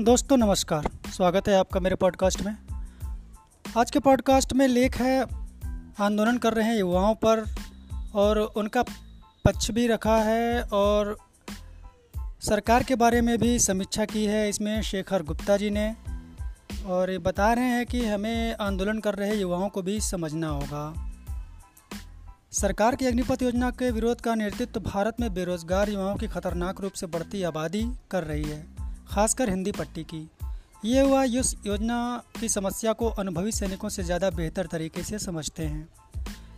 दोस्तों, नमस्कार। स्वागत है आपका मेरे पॉडकास्ट में। आज के पॉडकास्ट में लेख है, आंदोलन कर रहे हैं युवाओं पर और उनका पक्ष भी रखा है और सरकार के बारे में भी समीक्षा की है इसमें शेखर गुप्ता जी ने। और ये बता रहे हैं कि हमें आंदोलन कर रहे युवाओं को भी समझना होगा। सरकार की अग्निपथ योजना के विरोध का नेतृत्व भारत में बेरोजगार युवाओं की खतरनाक रूप से बढ़ती आबादी कर रही है। खासकर हिंदी पट्टी की। ये हुआ इस योजना की समस्या को अनुभवी सैनिकों से ज़्यादा बेहतर तरीके से समझते हैं।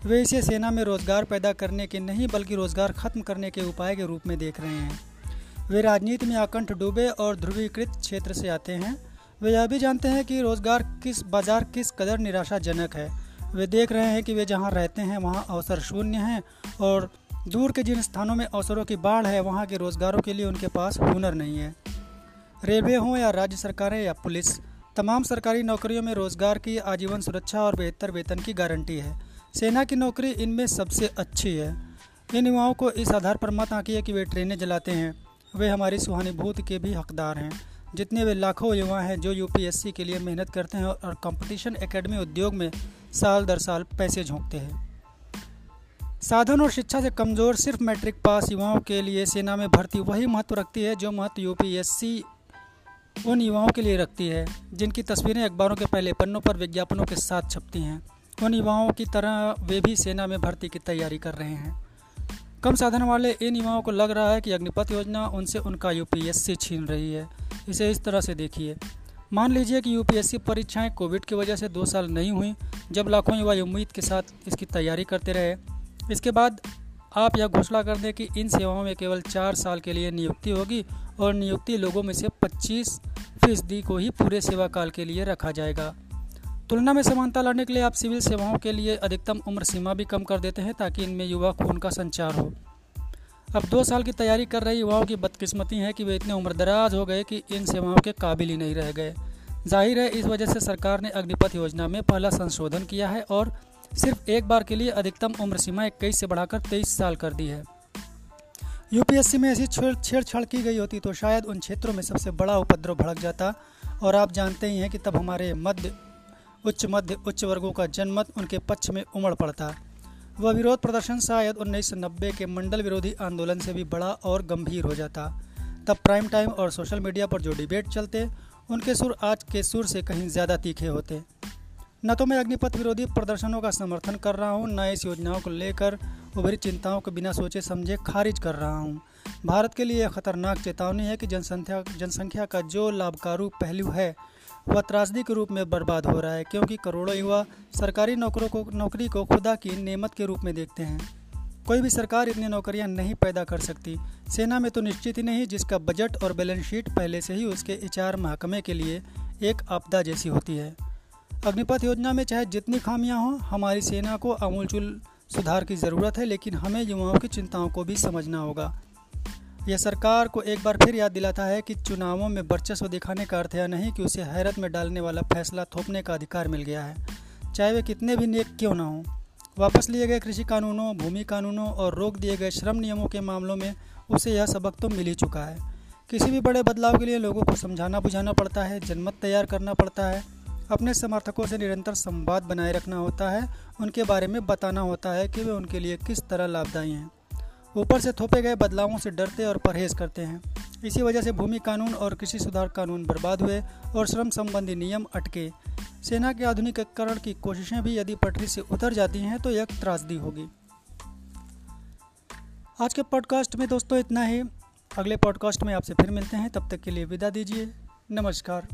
वे इसे सेना में रोज़गार पैदा करने के नहीं, बल्कि रोज़गार खत्म करने के उपाय के रूप में देख रहे हैं। वे राजनीति में आकंठ डूबे और ध्रुवीकृत क्षेत्र से आते हैं। वे यह भी जानते हैं कि रोज़गार किस बाज़ार किस कदर निराशाजनक है। वे देख रहे हैं कि वे जहाँ रहते हैं, वहाँ अवसर शून्य हैं और दूर के जिन स्थानों में अवसरों की बाढ़ है, वहाँ के रोज़गारों के लिए उनके पास हुनर नहीं है। रेलवे हो या राज्य सरकारें या पुलिस, तमाम सरकारी नौकरियों में रोज़गार की आजीवन सुरक्षा और बेहतर वेतन की गारंटी है। सेना की नौकरी इनमें सबसे अच्छी है। इन युवाओं को इस आधार पर मत आंकी कि वे ट्रेनें जलाते हैं। वे हमारी सुहानुभूति के भी हकदार हैं। जितने वे लाखों युवा हैं जो यूपीएससी के लिए मेहनत करते हैं और कंपटीशन एकेडमी उद्योग में साल दर साल पैसे झोंकते हैं। साधन और शिक्षा से कमज़ोर सिर्फ़ मैट्रिक पास युवाओं के लिए सेना में भर्ती वही महत्व रखती है जो महत्व यूपीएससी उन युवाओं के लिए रखती है, जिनकी तस्वीरें अखबारों के पहले पन्नों पर विज्ञापनों के साथ छपती हैं। उन युवाओं की तरह वे भी सेना में भर्ती की तैयारी कर रहे हैं। कम साधन वाले इन युवाओं को लग रहा है कि अग्निपथ योजना उनसे उनका यूपीएससी छीन रही है। इसे इस तरह से देखिए। मान लीजिए कि यूपीएससी परीक्षाएँ कोविड की वजह से दो साल नहीं हुई, जब लाखों युवा उम्मीद के साथ इसकी तैयारी करते रहे। इसके बाद आप यह घोषणा कर दें कि इन सेवाओं में केवल चार साल के लिए नियुक्ति होगी और नियुक्ति लोगों में से 25 फ़ीसदी को ही पूरे सेवा काल के लिए रखा जाएगा। तुलना में समानता लाने के लिए आप सिविल सेवाओं के लिए अधिकतम उम्र सीमा भी कम कर देते हैं ताकि इनमें युवा खून का संचार हो। अब दो साल की तैयारी कर रहे युवाओं की बदकिस्मती है कि वे इतने उम्रदराज हो गए कि इन सेवाओं के काबिल ही नहीं रह गए। ज़ाहिर है, इस वजह से सरकार ने अग्निपथ योजना में पहला संशोधन किया है और सिर्फ़ एक बार के लिए अधिकतम उम्र सीमा इक्कीस से बढ़ाकर तेईस साल कर दी है। यूपीएससी में ऐसी छेड़छाड़ की गई होती तो शायद उन क्षेत्रों में सबसे बड़ा उपद्रव भड़क जाता। और आप जानते ही हैं कि तब हमारे मध्य, उच्च मध्य, उच्च वर्गों का जनमत उनके पक्ष में उमड़ पड़ता। वह विरोध प्रदर्शन शायद 1990 के मंडल विरोधी आंदोलन से भी बड़ा और गंभीर हो जाता। तब प्राइम टाइम और सोशल मीडिया पर जो डिबेट चलते, उनके सुर आज के सुर से कहीं ज़्यादा तीखे होते। न तो मैं अग्निपथ विरोधी प्रदर्शनों का समर्थन कर रहा हूँ, न इस योजनाओं को लेकर उभरी चिंताओं को बिना सोचे समझे खारिज कर रहा हूँ। भारत के लिए यह खतरनाक चेतावनी है कि जनसंख्या जनसंख्या का जो लाभकारू पहलू है, वह त्रासदी के रूप में बर्बाद हो रहा है, क्योंकि करोड़ों युवा सरकारी नौकरों को, नौकरी को खुदा की नेमत के रूप में देखते हैं। कोई भी सरकार इतनी नौकरियाँ नहीं पैदा कर सकती। सेना में तो निश्चित ही नहीं, जिसका बजट और बैलेंस शीट पहले से ही उसके एच महकमे के लिए एक आपदा जैसी होती है। अग्निपथ योजना में चाहे जितनी खामियाँ हों, हमारी सेना को अमूलचूल सुधार की ज़रूरत है, लेकिन हमें युवाओं की चिंताओं को भी समझना होगा। यह सरकार को एक बार फिर याद दिलाता है कि चुनावों में वर्चस्व दिखाने का अर्थ यह नहीं कि उसे हैरत में डालने वाला फैसला थोपने का अधिकार मिल गया है, चाहे वे कितने भी नेक क्यों ना हों। वापस लिए गए कृषि कानूनों, भूमि कानूनों और रोक दिए गए श्रम नियमों के मामलों में उसे यह सबक तो मिल ही चुका है। किसी भी बड़े बदलाव के लिए लोगों को समझाना बुझाना पड़ता है, जनमत तैयार करना पड़ता है। अपने समर्थकों से निरंतर संवाद बनाए रखना होता है, उनके बारे में बताना होता है कि वे उनके लिए किस तरह लाभदायी हैं। ऊपर से थोपे गए बदलावों से डरते और परहेज करते हैं। इसी वजह से भूमि कानून और कृषि सुधार कानून बर्बाद हुए और श्रम संबंधी नियम अटके। सेना के आधुनिकीकरण की कोशिशें भी यदि पटरी से उतर जाती हैं तो यह त्रासदी होगी। आज के पॉडकास्ट में दोस्तों इतना ही। अगले पॉडकास्ट में आपसे फिर मिलते हैं। तब तक के लिए विदा दीजिए। नमस्कार।